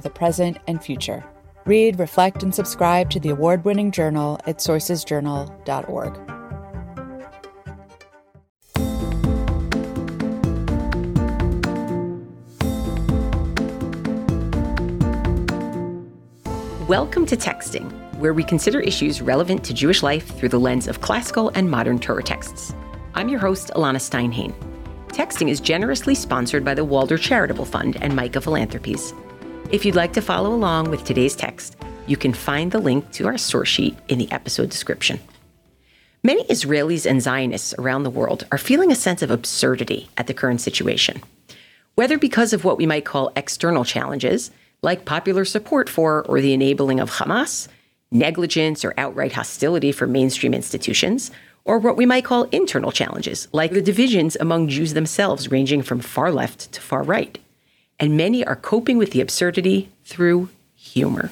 the present and future. Read, reflect, and subscribe to the award winning journal at sourcesjournal.org. Welcome to Texting, where we consider issues relevant to Jewish life through the lens of classical and modern Torah texts. I'm your host, Elana Stein Hain. Texting is generously sponsored by the Walder Charitable Fund and Micah Philanthropies. If you'd like to follow along with today's text, you can find the link to our source sheet in the episode description. Many Israelis and Zionists around the world are feeling a sense of absurdity at the current situation. Whether because of what we might call external challenges, like popular support for or the enabling of Hamas, negligence or outright hostility for mainstream institutions, or what we might call internal challenges, like the divisions among Jews themselves ranging from far left to far right and many are coping with the absurdity through humor,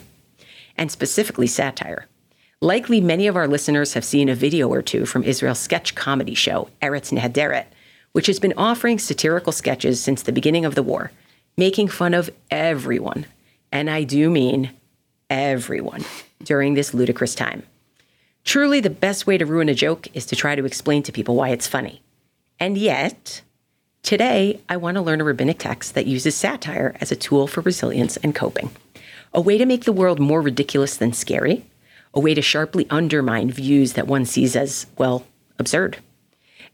and specifically satire. Likely, many of our listeners have seen a video or two from Israel's sketch comedy show, Eretz Nehederet, which has been offering satirical sketches since the beginning of the war, making fun of everyone, and I do mean everyone, during this ludicrous time. Truly, the best way to ruin a joke is to try to explain to people why it's funny. And yet, Today, I want to learn a rabbinic text that uses satire as a tool for resilience and coping. A way to make the world more ridiculous than scary, a way to sharply undermine views that one sees as, well, absurd.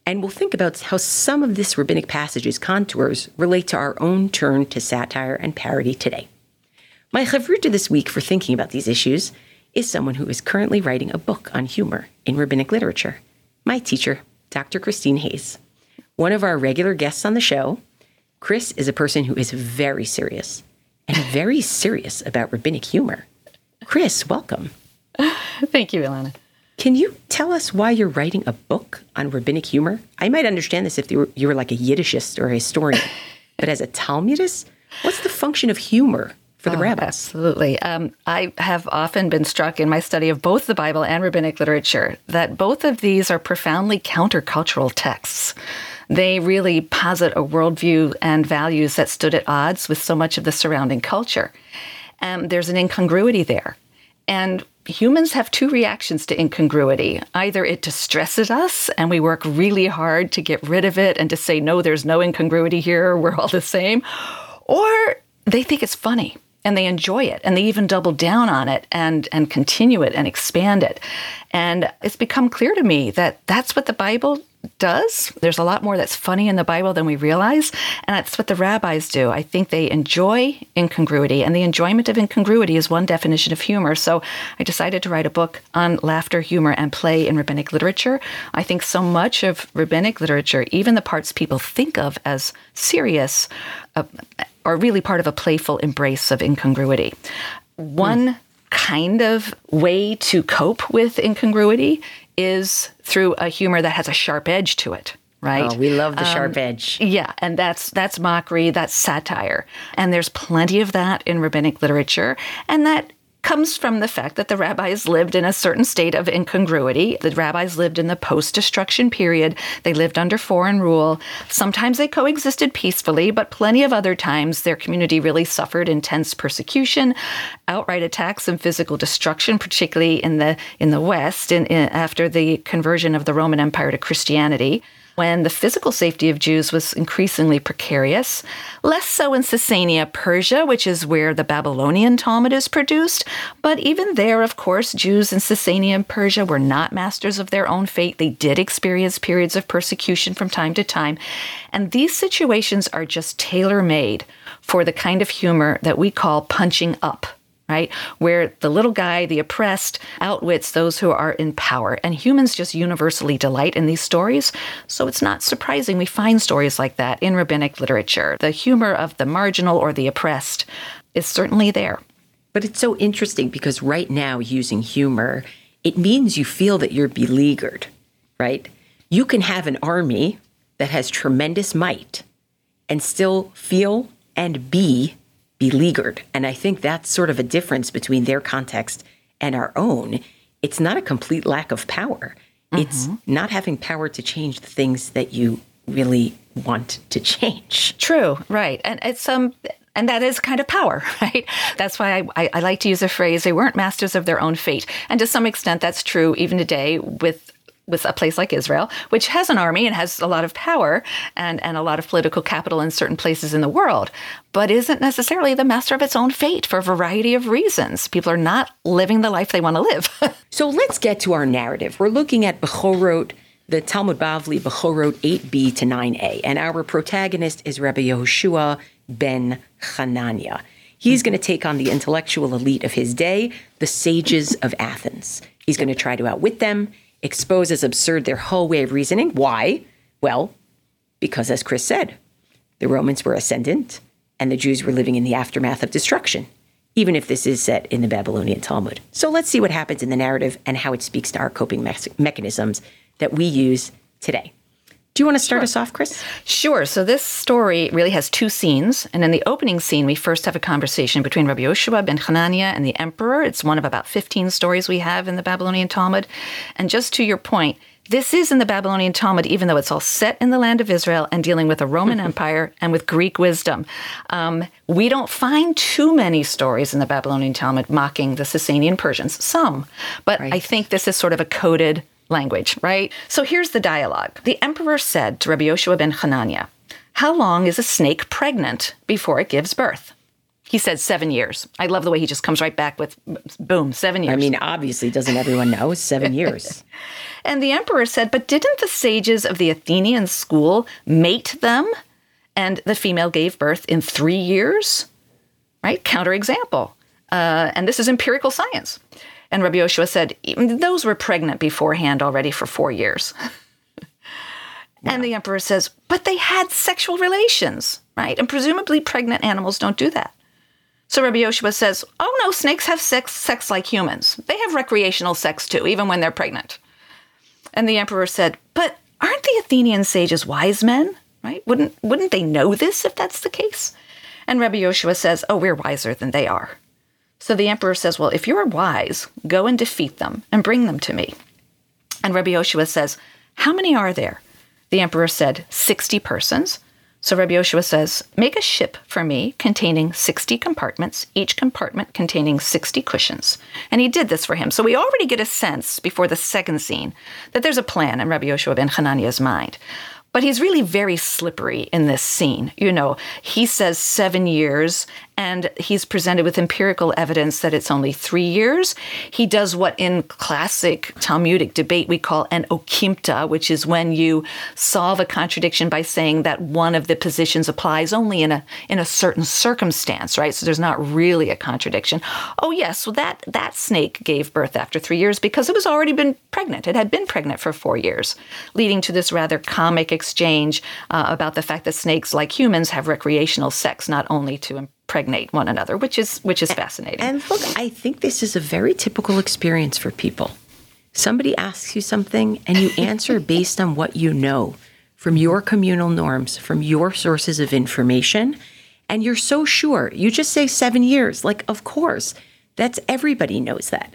And we'll think about how some of this rabbinic passage's contours relate to our own turn to satire and parody today. My chavruta this week for thinking about these issues is someone who is currently writing a book on humor in rabbinic literature. My teacher, Dr. Christine Hayes. One of our regular guests on the show, Chris, is a person who is very serious and very serious about rabbinic humor. Chris, welcome. Thank you, Elana. Can you tell us why you're writing a book on rabbinic humor? I might understand this if you were, you were like a Yiddishist or a historian, but as a Talmudist, what's the function of humor for the oh, rabbis? Absolutely. Um, I have often been struck in my study of both the Bible and rabbinic literature that both of these are profoundly countercultural texts. They really posit a worldview and values that stood at odds with so much of the surrounding culture. And there's an incongruity there. And humans have two reactions to incongruity. Either it distresses us and we work really hard to get rid of it and to say, no, there's no incongruity here, we're all the same. Or they think it's funny and they enjoy it and they even double down on it and and continue it and expand it and it's become clear to me that that's what the bible does. There's a lot more that's funny in the Bible than we realize, and that's what the rabbis do. I think they enjoy incongruity, and the enjoyment of incongruity is one definition of humor. So I decided to write a book on laughter, humor, and play in rabbinic literature. I think so much of rabbinic literature, even the parts people think of as serious, uh, are really part of a playful embrace of incongruity. One mm. kind of way to cope with incongruity is through a humor that has a sharp edge to it right? Oh, we love the um, sharp edge. Yeah, and that's that's mockery, that's satire. And there's plenty of that in rabbinic literature, and that comes from the fact that the rabbis lived in a certain state of incongruity. The rabbis lived in the post destruction period, they lived under foreign rule. Sometimes they coexisted peacefully, but plenty of other times their community really suffered intense persecution, outright attacks, and physical destruction, particularly in the, in the West in, in, after the conversion of the Roman Empire to Christianity when the physical safety of Jews was increasingly precarious. Less so in Sasania, Persia, which is where the Babylonian Talmud is produced. But even there, of course, Jews in Sasania and Persia were not masters of their own fate. They did experience periods of persecution from time to time. And these situations are just tailor made for the kind of humor that we call punching up right? Where the little guy, the oppressed, outwits those who are in power. And humans just universally delight in these stories. So it's not surprising we find stories like that in rabbinic literature. The humor of the marginal or the oppressed is certainly there. But it's so interesting because right now, using humor, it means you feel that you're beleaguered, right? You can have an army that has tremendous might and still feel and be beleaguered. And I think that's sort of a difference between their context and our own. It's not a complete lack of power, mm-hmm. it's not having power to change the things that you really want to change. True, right. And it's um and that is kind of power, right? That's why I, I, I, like to use the phrase they weren't masters of their own fate. And to some extent, that's true even today with with a place like Israel, which has an army and has a lot of power and, and a lot of political capital in certain places in the world, but isn't necessarily the master of its own fate for a variety of reasons. People are not living the life they want to live. so let's get to our narrative. We're looking at Bechorot, the Talmud Bavli, Bechorot 8b to 9a, and our protagonist is Rabbi Yehoshua ben Hanania. He's going to take on the intellectual elite of his day, the sages of Athens. He's going to try to outwit them expose as absurd their whole way of reasoning. Why? Well, because as Chris said, the Romans were ascendant and the Jews were living in the aftermath of destruction, even if this is set in the Babylonian Talmud. So let's see what happens in the narrative and how it speaks to our coping me- mechanisms that we use today. Do you want to start sure. us off, Chris? Sure. So this story really has two scenes. And in the opening scene, we first have a conversation between Rabbi Yoshua ben Hanania and the emperor. It's one of about 15 stories we have in the Babylonian Talmud. And just to your point, this is in the Babylonian Talmud, even though it's all set in the land of Israel and dealing with a Roman Empire and with Greek wisdom. Um, we don't find too many stories in the Babylonian Talmud mocking the Sasanian Persians. Some, but right. I think this is sort of a coded language, right? So here's the dialogue. The emperor said to Rabbi Yoshua ben Hanania, How long is a snake pregnant before it gives birth? He said seven years. I love the way he just comes right back with boom, seven years. I mean, obviously, doesn't everyone know? Seven years. and the emperor said, But didn't the sages of the Athenian school mate them? And the female gave birth in three years? Right? Counterexample. Uh, and this is empirical science. And Rabbi Yoshua said, mm, those were pregnant beforehand already for four years. And the emperor says, but they had sexual relations, right? And presumably pregnant animals don't do that. So Rabbi Yoshua says, oh no, snakes have sex, sex like humans. They have recreational sex too, even when they're pregnant. And the emperor said, but aren't the Athenian sages wise men, right? Wouldn't, wouldn't they know this if that's the case? And Rabbi Yoshua says, oh, we're wiser than they are. So the emperor says, Well, if you're wise, go and defeat them and bring them to me. And Rabbi Yoshua says, How many are there? The emperor said, 60 persons. So Rabbi Yoshua says, Make a ship for me containing 60 compartments, each compartment containing 60 cushions. And he did this for him. So we already get a sense before the second scene that there's a plan in Rabbi Yoshua ben Hananiah's mind. But he's really very slippery in this scene. You know, he says seven years, and he's presented with empirical evidence that it's only three years. He does what in classic Talmudic debate we call an okimta, which is when you solve a contradiction by saying that one of the positions applies only in a in a certain circumstance, right? So there's not really a contradiction. Oh yes, so that that snake gave birth after three years because it was already been pregnant. It had been pregnant for four years, leading to this rather comic exchange uh, about the fact that snakes, like humans, have recreational sex not only to impregnate one another, which is which is fascinating. And look, I think this is a very typical experience for people. Somebody asks you something and you answer based on what you know from your communal norms, from your sources of information, and you're so sure. You just say 7 years, like of course. That's everybody knows that.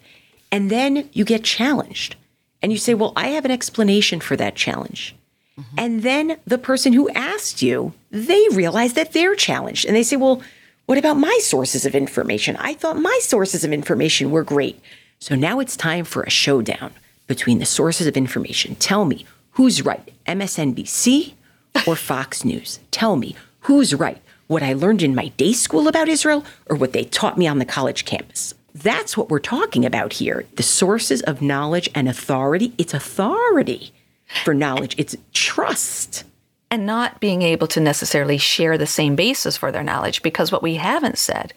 And then you get challenged. And you say, "Well, I have an explanation for that challenge." Mm-hmm. And then the person who asked you, they realize that they're challenged. And they say, Well, what about my sources of information? I thought my sources of information were great. So now it's time for a showdown between the sources of information. Tell me who's right, MSNBC or Fox News? Tell me who's right, what I learned in my day school about Israel or what they taught me on the college campus. That's what we're talking about here. The sources of knowledge and authority. It's authority for knowledge, it's trust and not being able to necessarily share the same basis for their knowledge. Because what we haven't said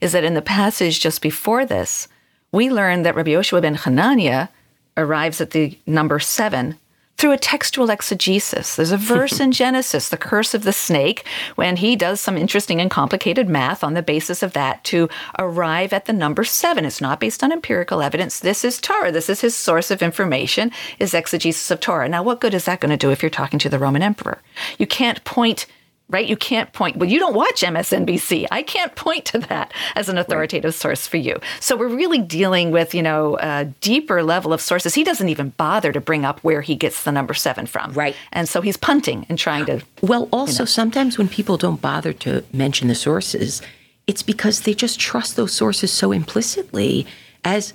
is that in the passage just before this, we learn that Rabbi Yoshua ben Hananiah arrives at the number seven through a textual exegesis. There's a verse in Genesis, the curse of the snake, when he does some interesting and complicated math on the basis of that to arrive at the number seven. It's not based on empirical evidence. This is Torah. This is his source of information, is exegesis of Torah. Now, what good is that going to do if you're talking to the Roman emperor? You can't point right? You can't point, well, you don't watch MSNBC. I can't point to that as an authoritative right. source for you. So we're really dealing with, you know, a deeper level of sources. He doesn't even bother to bring up where he gets the number seven from. Right. And so he's punting and trying to. Well, also, you know. sometimes when people don't bother to mention the sources, it's because they just trust those sources so implicitly as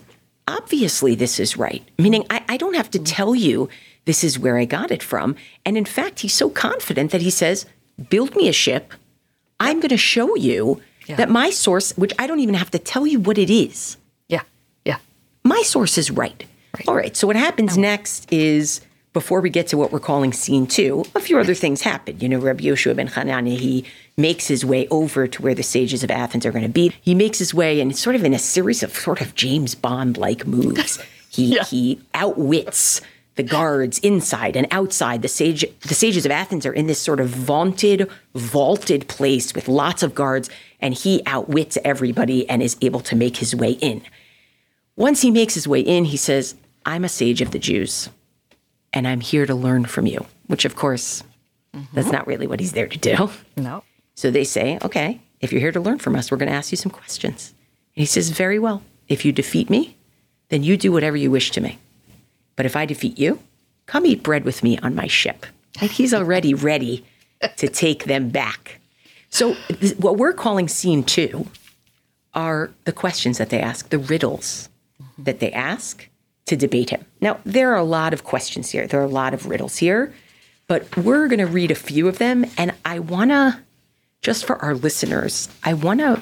obviously this is right. Meaning, I, I don't have to mm-hmm. tell you this is where I got it from. And in fact, he's so confident that he says, build me a ship. I'm going to show you yeah. that my source, which I don't even have to tell you what it is. Yeah. Yeah. My source is right. right. All right. So what happens next is before we get to what we're calling scene two, a few other things happen. You know, Rabbi Yoshua ben Hanania, he makes his way over to where the sages of Athens are going to be. He makes his way and sort of in a series of sort of James Bond like moves. He yeah. he outwits the guards inside and outside. The sage, the sages of Athens are in this sort of vaunted, vaulted place with lots of guards, and he outwits everybody and is able to make his way in. Once he makes his way in, he says, "I'm a sage of the Jews, and I'm here to learn from you." Which, of course, mm-hmm. that's not really what he's there to do. No. So they say, "Okay, if you're here to learn from us, we're going to ask you some questions." And he says, "Very well. If you defeat me, then you do whatever you wish to me." But if I defeat you, come eat bread with me on my ship. Like he's already ready to take them back. So, th- what we're calling scene two are the questions that they ask, the riddles that they ask to debate him. Now, there are a lot of questions here, there are a lot of riddles here, but we're going to read a few of them. And I want to, just for our listeners, I want to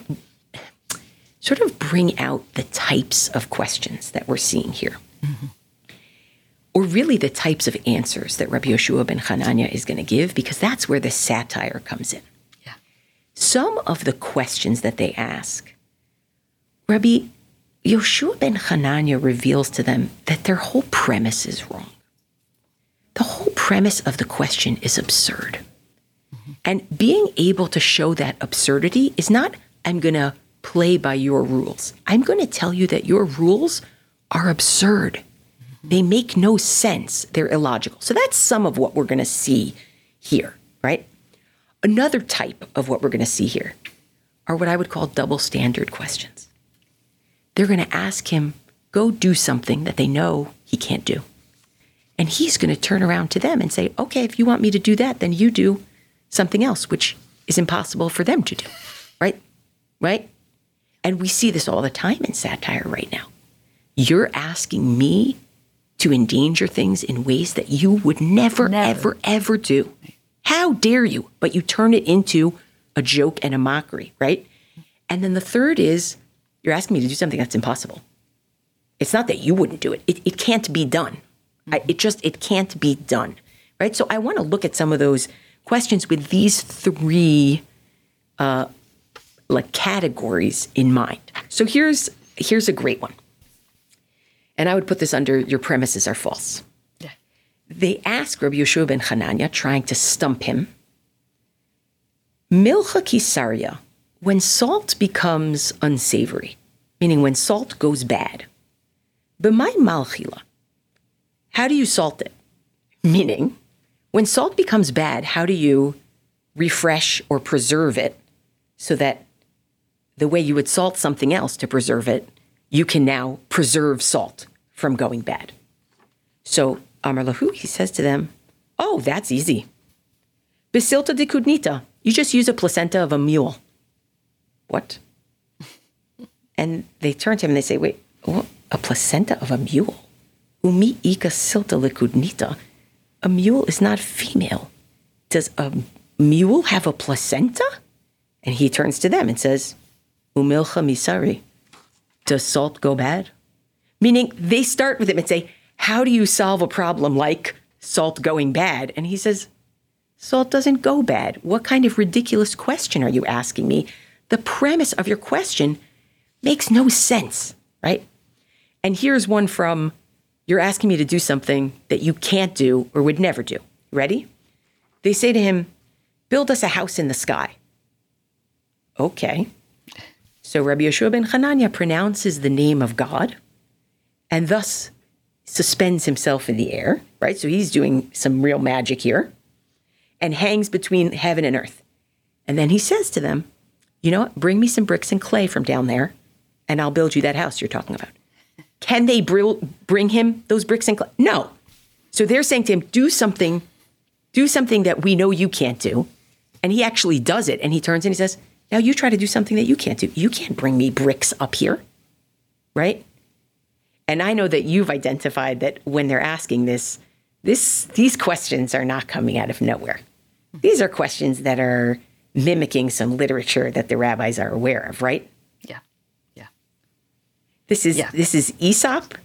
sort of bring out the types of questions that we're seeing here. Mm-hmm or really the types of answers that Rabbi Yoshua ben Hanania is going to give, because that's where the satire comes in. Yeah. Some of the questions that they ask, Rabbi Yoshua ben Hanania reveals to them that their whole premise is wrong. The whole premise of the question is absurd. Mm-hmm. And being able to show that absurdity is not, I'm going to play by your rules. I'm going to tell you that your rules are absurd they make no sense. They're illogical. So that's some of what we're going to see here, right? Another type of what we're going to see here are what I would call double standard questions. They're going to ask him, go do something that they know he can't do. And he's going to turn around to them and say, okay, if you want me to do that, then you do something else, which is impossible for them to do, right? Right? And we see this all the time in satire right now. You're asking me to endanger things in ways that you would never, never, ever, ever do. How dare you? But you turn it into a joke and a mockery, right? And then the third is you're asking me to do something that's impossible. It's not that you wouldn't do it. It, it can't be done. I, it just it can't be done, right? So I want to look at some of those questions with these three uh, like categories in mind. So here's here's a great one. And I would put this under your premises are false. Yeah. They ask Rabbi Yeshua ben Hanania, trying to stump him, Milcha kisaria, when salt becomes unsavory, meaning when salt goes bad, b'may malchila, how do you salt it? Meaning, when salt becomes bad, how do you refresh or preserve it so that the way you would salt something else to preserve it you can now preserve salt from going bad. So Amar Lahu, he says to them, Oh, that's easy. Basilta de kudnita. You just use a placenta of a mule. What? and they turn to him and they say, Wait, what? a placenta of a mule? Umi ika silta likudnita. A mule is not female. Does a mule have a placenta? And he turns to them and says, Umilcha misari does salt go bad? Meaning they start with him and say, How do you solve a problem like salt going bad? And he says, Salt doesn't go bad. What kind of ridiculous question are you asking me? The premise of your question makes no sense, right? And here's one from You're asking me to do something that you can't do or would never do. Ready? They say to him, Build us a house in the sky. Okay. So Rabbi Yeshua ben Hanania pronounces the name of God and thus suspends himself in the air, right? So he's doing some real magic here and hangs between heaven and earth. And then he says to them, You know what? Bring me some bricks and clay from down there, and I'll build you that house you're talking about. Can they br- bring him those bricks and clay? No. So they're saying to him, Do something, do something that we know you can't do. And he actually does it. And he turns and he says, Now you try to do something that you can't do. You can't bring me bricks up here. Right? And I know that you've identified that when they're asking this, this these questions are not coming out of nowhere. These are questions that are mimicking some literature that the rabbis are aware of, right? Yeah. Yeah. This is Yeah. this is Aesop,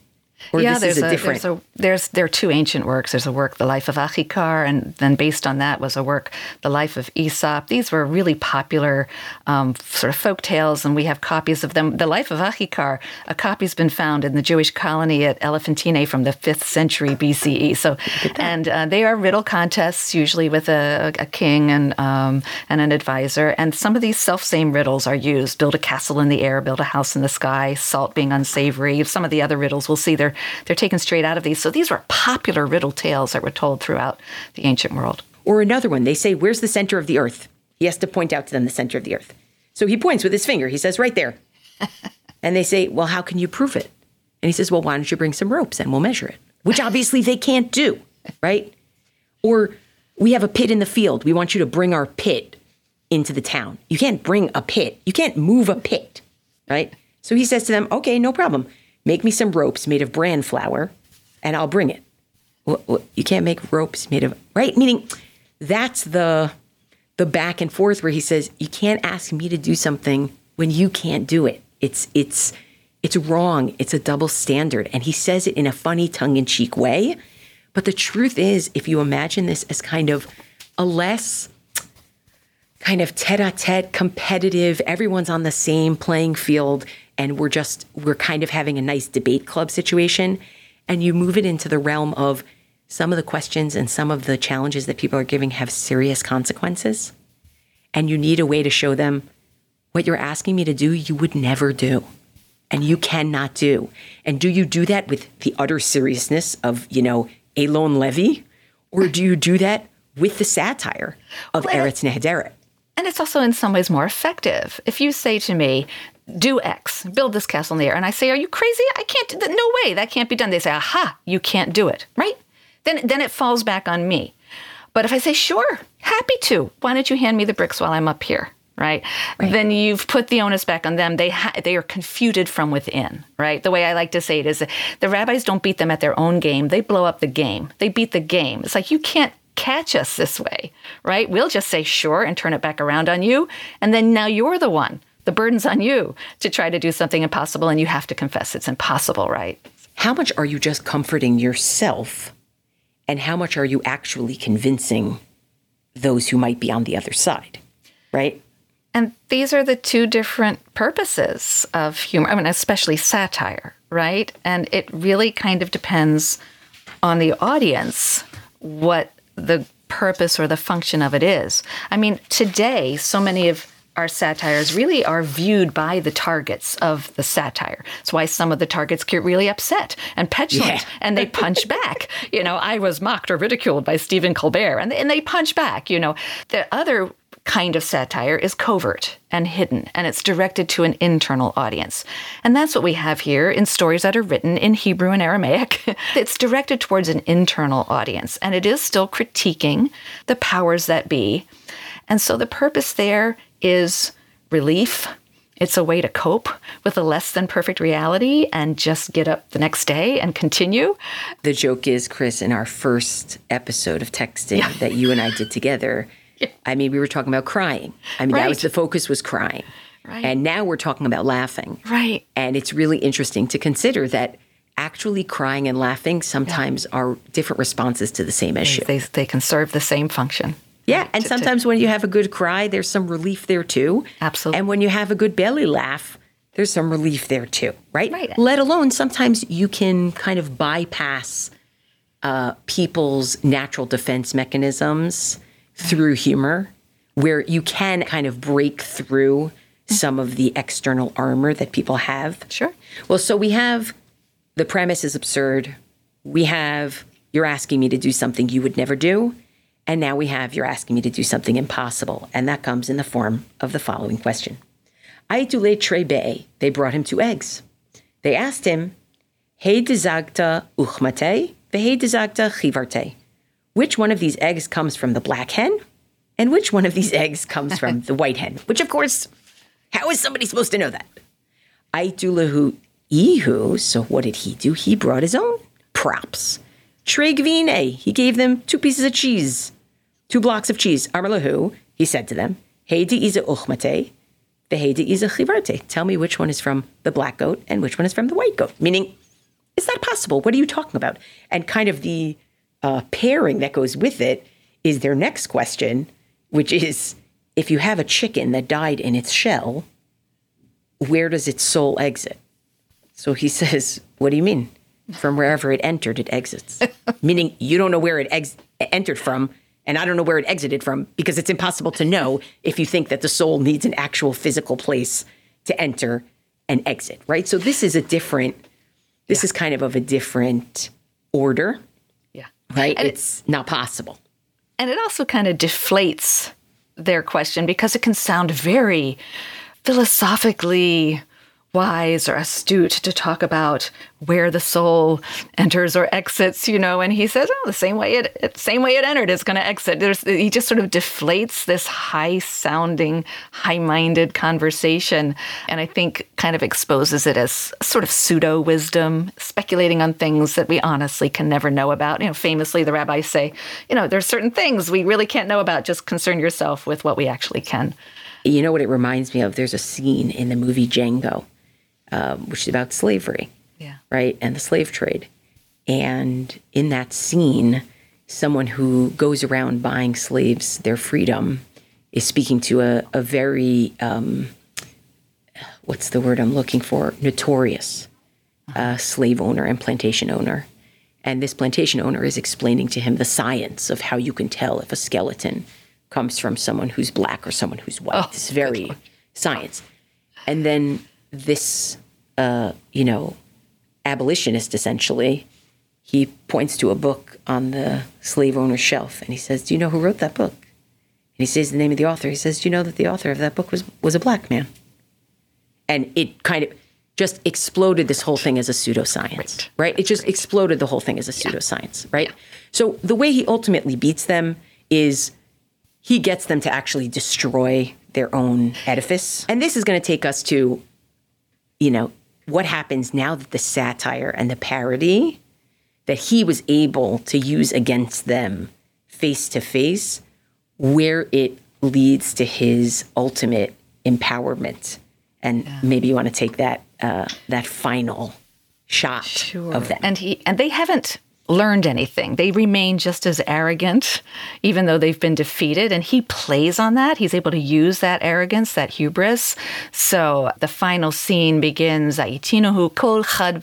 or yeah, there's a, a, different. there's a there's there are two ancient works. There's a work, The Life of Achikar, and then based on that was a work, The Life of Aesop. These were really popular um, sort of folk tales, and we have copies of them. The Life of Achikar, a copy's been found in the Jewish colony at Elephantine from the fifth century BCE. So, and uh, they are riddle contests, usually with a, a king and um, and an advisor. And some of these self same riddles are used: build a castle in the air, build a house in the sky, salt being unsavory. Some of the other riddles we'll see they're they're taken straight out of these. So these were popular riddle tales that were told throughout the ancient world. Or another one, they say, Where's the center of the earth? He has to point out to them the center of the earth. So he points with his finger. He says, Right there. and they say, Well, how can you prove it? And he says, Well, why don't you bring some ropes and we'll measure it? Which obviously they can't do, right? Or we have a pit in the field. We want you to bring our pit into the town. You can't bring a pit, you can't move a pit, right? So he says to them, Okay, no problem. Make me some ropes made of bran flour and I'll bring it. Well, well, you can't make ropes made of right? Meaning that's the the back and forth where he says you can't ask me to do something when you can't do it. It's it's it's wrong. It's a double standard. And he says it in a funny tongue-in-cheek way. But the truth is if you imagine this as kind of a less kind of tete-a-tete competitive everyone's on the same playing field and we're just we're kind of having a nice debate club situation. And you move it into the realm of some of the questions and some of the challenges that people are giving have serious consequences. And you need a way to show them what you're asking me to do you would never do. And you cannot do. And do you do that with the utter seriousness of you know Eylon Levy? Or do you do that with the satire of Well, Eretz Nehederet? And it's also in some ways more effective. If you say to me, do X, build this castle in the air, and I say, are you crazy? I can't, do that. no way, that can't be done. They say, aha, you can't do it, right? Then, then it falls back on me. But if I say, sure, happy to, why don't you hand me the bricks while I'm up here? Right? Then you've put the onus back on them. They ha- they are confuted from within. Right? The way I like to say it is, the rabbis don't beat them at their own game. They blow up the game. They beat the game. It's like you can't catch us this way, right? We'll just say sure and turn it back around on you. And then now you're the one. The burden's on you to try to do something impossible, and you have to confess it's impossible, right? how much are you just comforting yourself and how much are you actually convincing those who might be on the other side right And these are the two different purposes of humor, I mean, especially satire, right? And it really kind of depends on the audience what the purpose or the function of it is. I mean, today, so many of our satires really are viewed by the targets of the satire. That's why some of the targets get really upset and petulant Yeah. and they punch back. You know, I was mocked or ridiculed by Stephen Colbert and, and they punch back. You know, the other kind of satire is covert and hidden, and it's directed to an internal audience. And that's what we have here in stories that are written in Hebrew and Aramaic. it's directed towards an internal audience, and it is still critiquing the powers that be. And so the purpose there is relief. It's a way to cope with a less than perfect reality and just get up the next day and continue. the joke is chris in our first episode of texting that you and i did together yeah. i mean we were talking about crying i mean that was the focus was crying Right. and now we're talking about laughing Right. and it's really interesting to consider that actually crying and laughing sometimes are different responses to the same issue They, they can serve the same function. Yeah, and to- to- sometimes when you have a good cry, there's some relief there too. Absolutely. And when you have a good belly laugh, there's some relief there too, right? Right. Let alone sometimes you can kind of bypass uh, people's natural defense mechanisms through humor, where you can kind of break through some of the external armor that people have. Sure. Well, so we have the premise is absurd. We have you're asking me to do something you would never do. And now we have you're asking me to do something impossible. And that comes in the form of the following question. Aitule trebe, they brought him two eggs. They asked him, Hey dezagta uchmate, vehe dezagta chivarte. Which one of these eggs comes from the black hen? And which one of these eggs comes from the white hen? Which, of course, how is somebody supposed to know that? Aitulahu ihu, so what did he do? He brought his own props. Tregvine, he gave them two pieces of cheese, two blocks of cheese. Armalahu, he said to them, Heidi iza uchmate, Vehedi iza chivarte. Tell me which one is from the black goat and which one is from the white goat. Meaning, is that possible? What are you talking about? And kind of the uh, pairing that goes with it is their next question, which is if you have a chicken that died in its shell, where does its soul exit? So he says, What do you mean? From wherever it entered, it exits. Meaning you don't know where it ex- entered from, and I don't know where it exited from because it's impossible to know if you think that the soul needs an actual physical place to enter and exit, right? So this is a different, this is kind of of a different order, Yeah. right? And it's not possible. And it also kind of deflates their question because it can sound very philosophically wise or astute to talk about where the soul enters or exits, you know, and he says, "Oh, the same way it, it same way it entered is going to exit." There's he just sort of deflates this high-sounding, high-minded conversation, and I think kind of exposes it as sort of pseudo wisdom, speculating on things that we honestly can never know about. You know, famously the rabbis say, you know, there's certain things we really can't know about. Just concern yourself with what we actually can. You know what it reminds me of? There's a scene in the movie Django, um, which is about slavery, Yeah. right? And the slave trade. And in that scene, someone who goes around buying slaves their freedom is speaking to a, a very, um, what's the word I'm looking for? Notorious uh, slave owner and plantation owner. And this plantation owner is explaining to him the science of how you can tell if a skeleton comes from someone who's black or someone who's white. it's very science. And then this, uh, you know, abolitionist essentially, he points to a book on the slave owner's shelf and he says, Do you know who wrote that book? And he says the name of the author. He says, Do you know that the author of that book was, was a black man? And it kind of just exploded this whole thing as a pseudoscience, right? It just exploded the whole thing as a pseudoscience, right? So the way he ultimately beats them is he gets them to actually destroy their own edifice. And this is going to take us to, you know, what happens now that the satire and the parody that he was able to use against them face to face, where it leads to his ultimate empowerment. And maybe you want to take that uh, that final shot of that. And he and they haven't learned anything. They remain just as arrogant, even though they've been defeated. And he plays on that. He's able to use that arrogance, that hubris. So the final scene begins. "Aitinohu kol chad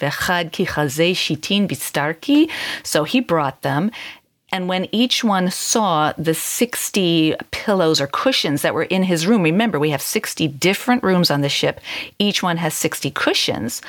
ki chazeh shitin bistarki." So he brought them. And when each one saw the 60 pillows or cushions that were in his room, remember we have 60 different rooms on the ship. Each one has 60 cushions.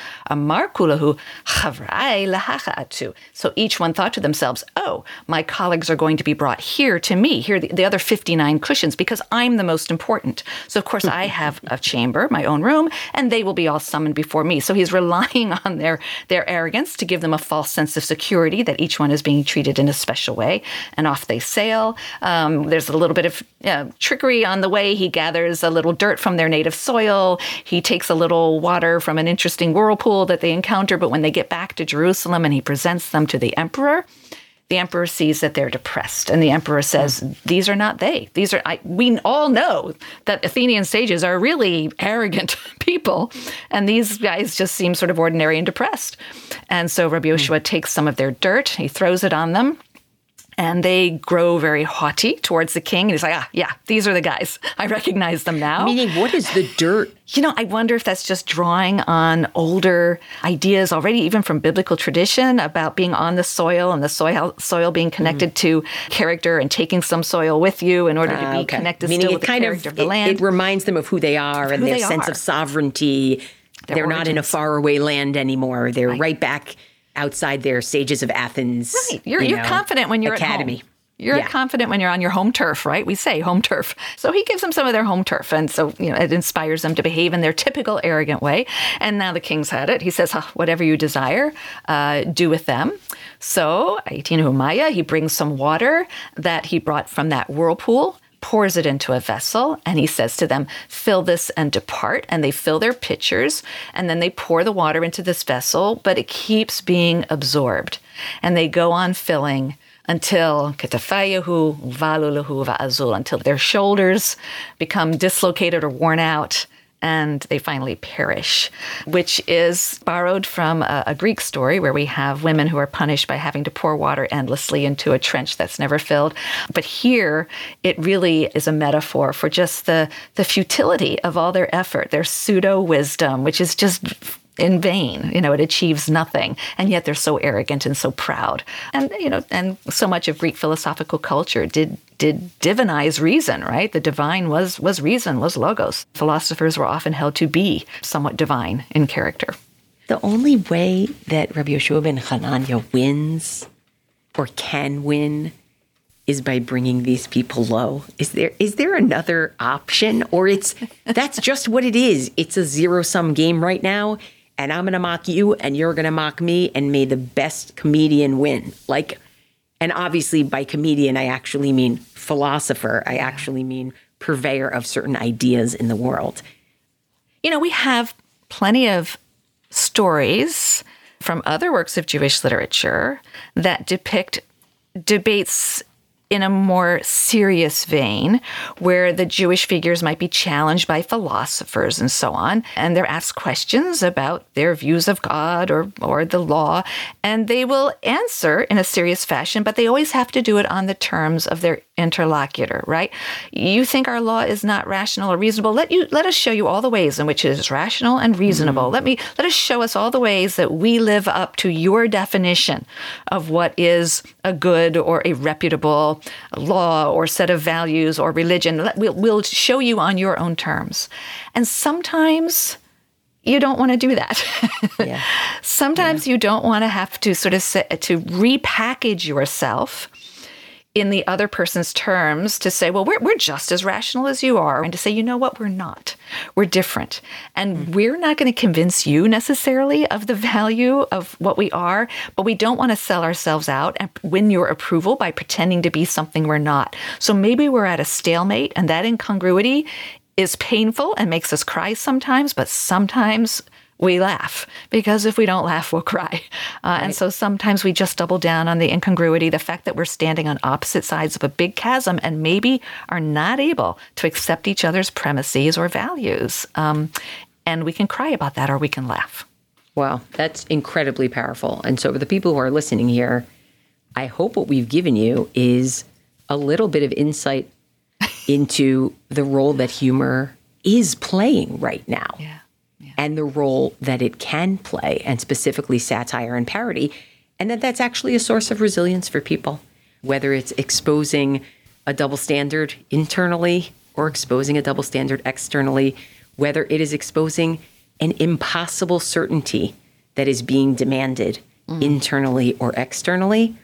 So each one thought to themselves, oh, my colleagues are going to be brought here to me, here the, the other 59 cushions, because I'm the most important. So of course I have a chamber, my own room, and they will be all summoned before me. So he's relying on their, their arrogance to give them a false sense of security that each one is being treated in a special way and off they sail. Um, there's a little bit of uh, trickery on the way. He gathers a little dirt from their native soil. He takes a little water from an interesting whirlpool that they encounter. But when they get back to Jerusalem and he presents them to the emperor, the emperor sees that they're depressed, and the emperor says, "These are not they. These are I, we all know that Athenian sages are really arrogant people, and these guys just seem sort of ordinary and depressed." And so Rabbi Yoshua takes some of their dirt, he throws it on them, and they grow very haughty towards the king. And he's like, ah, yeah, these are the guys. I recognize them now. Meaning, what is the dirt? You know, I wonder if that's just drawing on older ideas already, even from biblical tradition, about being on the soil and the soil soil being connected mm. to character and taking some soil with you in order to be uh, okay. connected Meaning still with the character of, of the it, land. It reminds them of who they are who and their sense are. of sovereignty. Their They're origins. not in a faraway land anymore. They're right, right back outside their sages of Athens. Right. You're, you are confident when you're academy. At home. You're yeah. confident when you're on your home turf, right? We say home turf. So he gives them some of their home turf. And so, you know, it inspires them to behave in their typical arrogant way. And now the king's had it. He says, huh, whatever you desire, uh, do with them. So, Aitin Humaya, he brings some water that he brought from that whirlpool pours it into a vessel and he says to them, Fill this and depart. And they fill their pitchers and then they pour the water into this vessel, but it keeps being absorbed. And they go on filling until until their shoulders become dislocated or worn out and they finally perish, which is borrowed from a, a, Greek story where we have women who are punished by having to pour water endlessly into a trench that's never filled. But here, it really is a metaphor for just the, the futility of all their effort, their pseudo wisdom, which is just in vain. You know, it achieves nothing, and yet they're so arrogant and so proud. And you know, and so much of Greek philosophical culture did did divinize reason, right? The divine was was reason, was logos. Philosophers were often held to be somewhat divine in character. The only way that Rabbi Yehoshua ben Hanania wins or can win is by bringing these people low. Is there is there another option or it's that's just what it is. It's a zero sum game right now and I'm going to mock you and you're going to mock me and may the best comedian win. Like, and obviously by comedian, I actually mean philosopher. I actually mean purveyor of certain ideas in the world. You know, we have plenty of stories from other works of Jewish literature that depict debates in a more serious vein, where the Jewish figures might be challenged by philosophers and so on, and they're asked questions about their views of God or, or the law, and they will answer in a serious fashion, but they always have to do it on the terms of their interlocutor, right? You think our law is not rational or reasonable. Let you let us show you all the ways in which it is rational and reasonable. Mm-hmm. Let me let us show us all the ways that we live up to your definition of what is a good or a reputable law or set of values or religion. We'll, we'll show you on your own terms. And sometimes you don't want to do that. yeah. Sometimes yeah. you don't want to have to sort of to repackage yourself in the other person's terms to say, well, we're, we're just as rational as you are, and to say, you know what, we're not. We're different. And mm-hmm. we're not going to convince you necessarily of the value of what we are, but we don't want to sell ourselves out and win your approval by pretending to be something we're not. So maybe we're at a stalemate, and that incongruity is painful and makes us cry sometimes, but sometimes we laugh because if we don't laugh, we'll cry. Uh, right. And so sometimes we just double down on the incongruity, the fact that we're standing on opposite sides of a big chasm and maybe are not able to accept each other's premises or values. Um, and we can cry about that or we can laugh. Wow, that's incredibly powerful. And so, for the people who are listening here, I hope what we've given you is a little bit of insight into the role that humor is playing right now. Yeah and the role that it can play, and specifically satire and parody, and that that's actually a source of resilience for people, whether it's exposing a double standard internally or exposing a double standard externally, whether it is exposing an impossible certainty that is being demanded mm. internally or externally.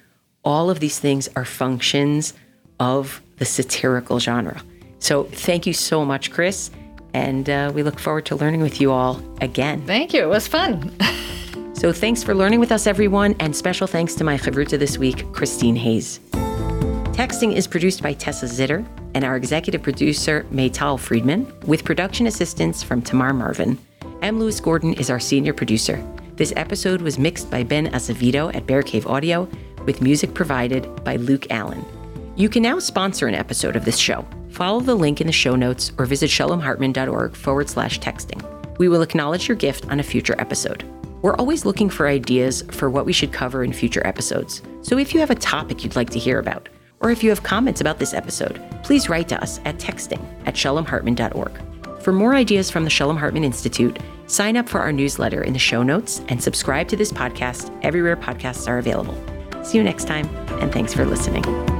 All of these things are functions of the satirical genre. So, thank you so much, Chris. And uh, we look forward to learning with you all again. Thank you. It was fun. so thanks for learning with us, everyone. And special thanks to my chavruta this week, Christine Hayes. Texting is produced by Tessa Zitter and our executive producer, Maytal Friedman, with production assistance from Tamar Marvin. M. Lewis Gordon is our senior producer. This episode was mixed by Ben Azevedo at Bear Cave Audio, with music provided by Luke Allen. You can now sponsor an episode of this show follow the link in the show notes or visit shalomhartman.org forward slash texting. We will acknowledge your gift on a future episode. We're always looking for ideas for what we should cover in future episodes. So if you have a topic you'd like to hear about, or if you have comments about this episode, please write to us at texting at shalomhartman.org. For more ideas from the Shalom Hartman Institute, sign up for our newsletter in the show notes and subscribe to this podcast everywhere podcasts are available. See you next time, and thanks for listening.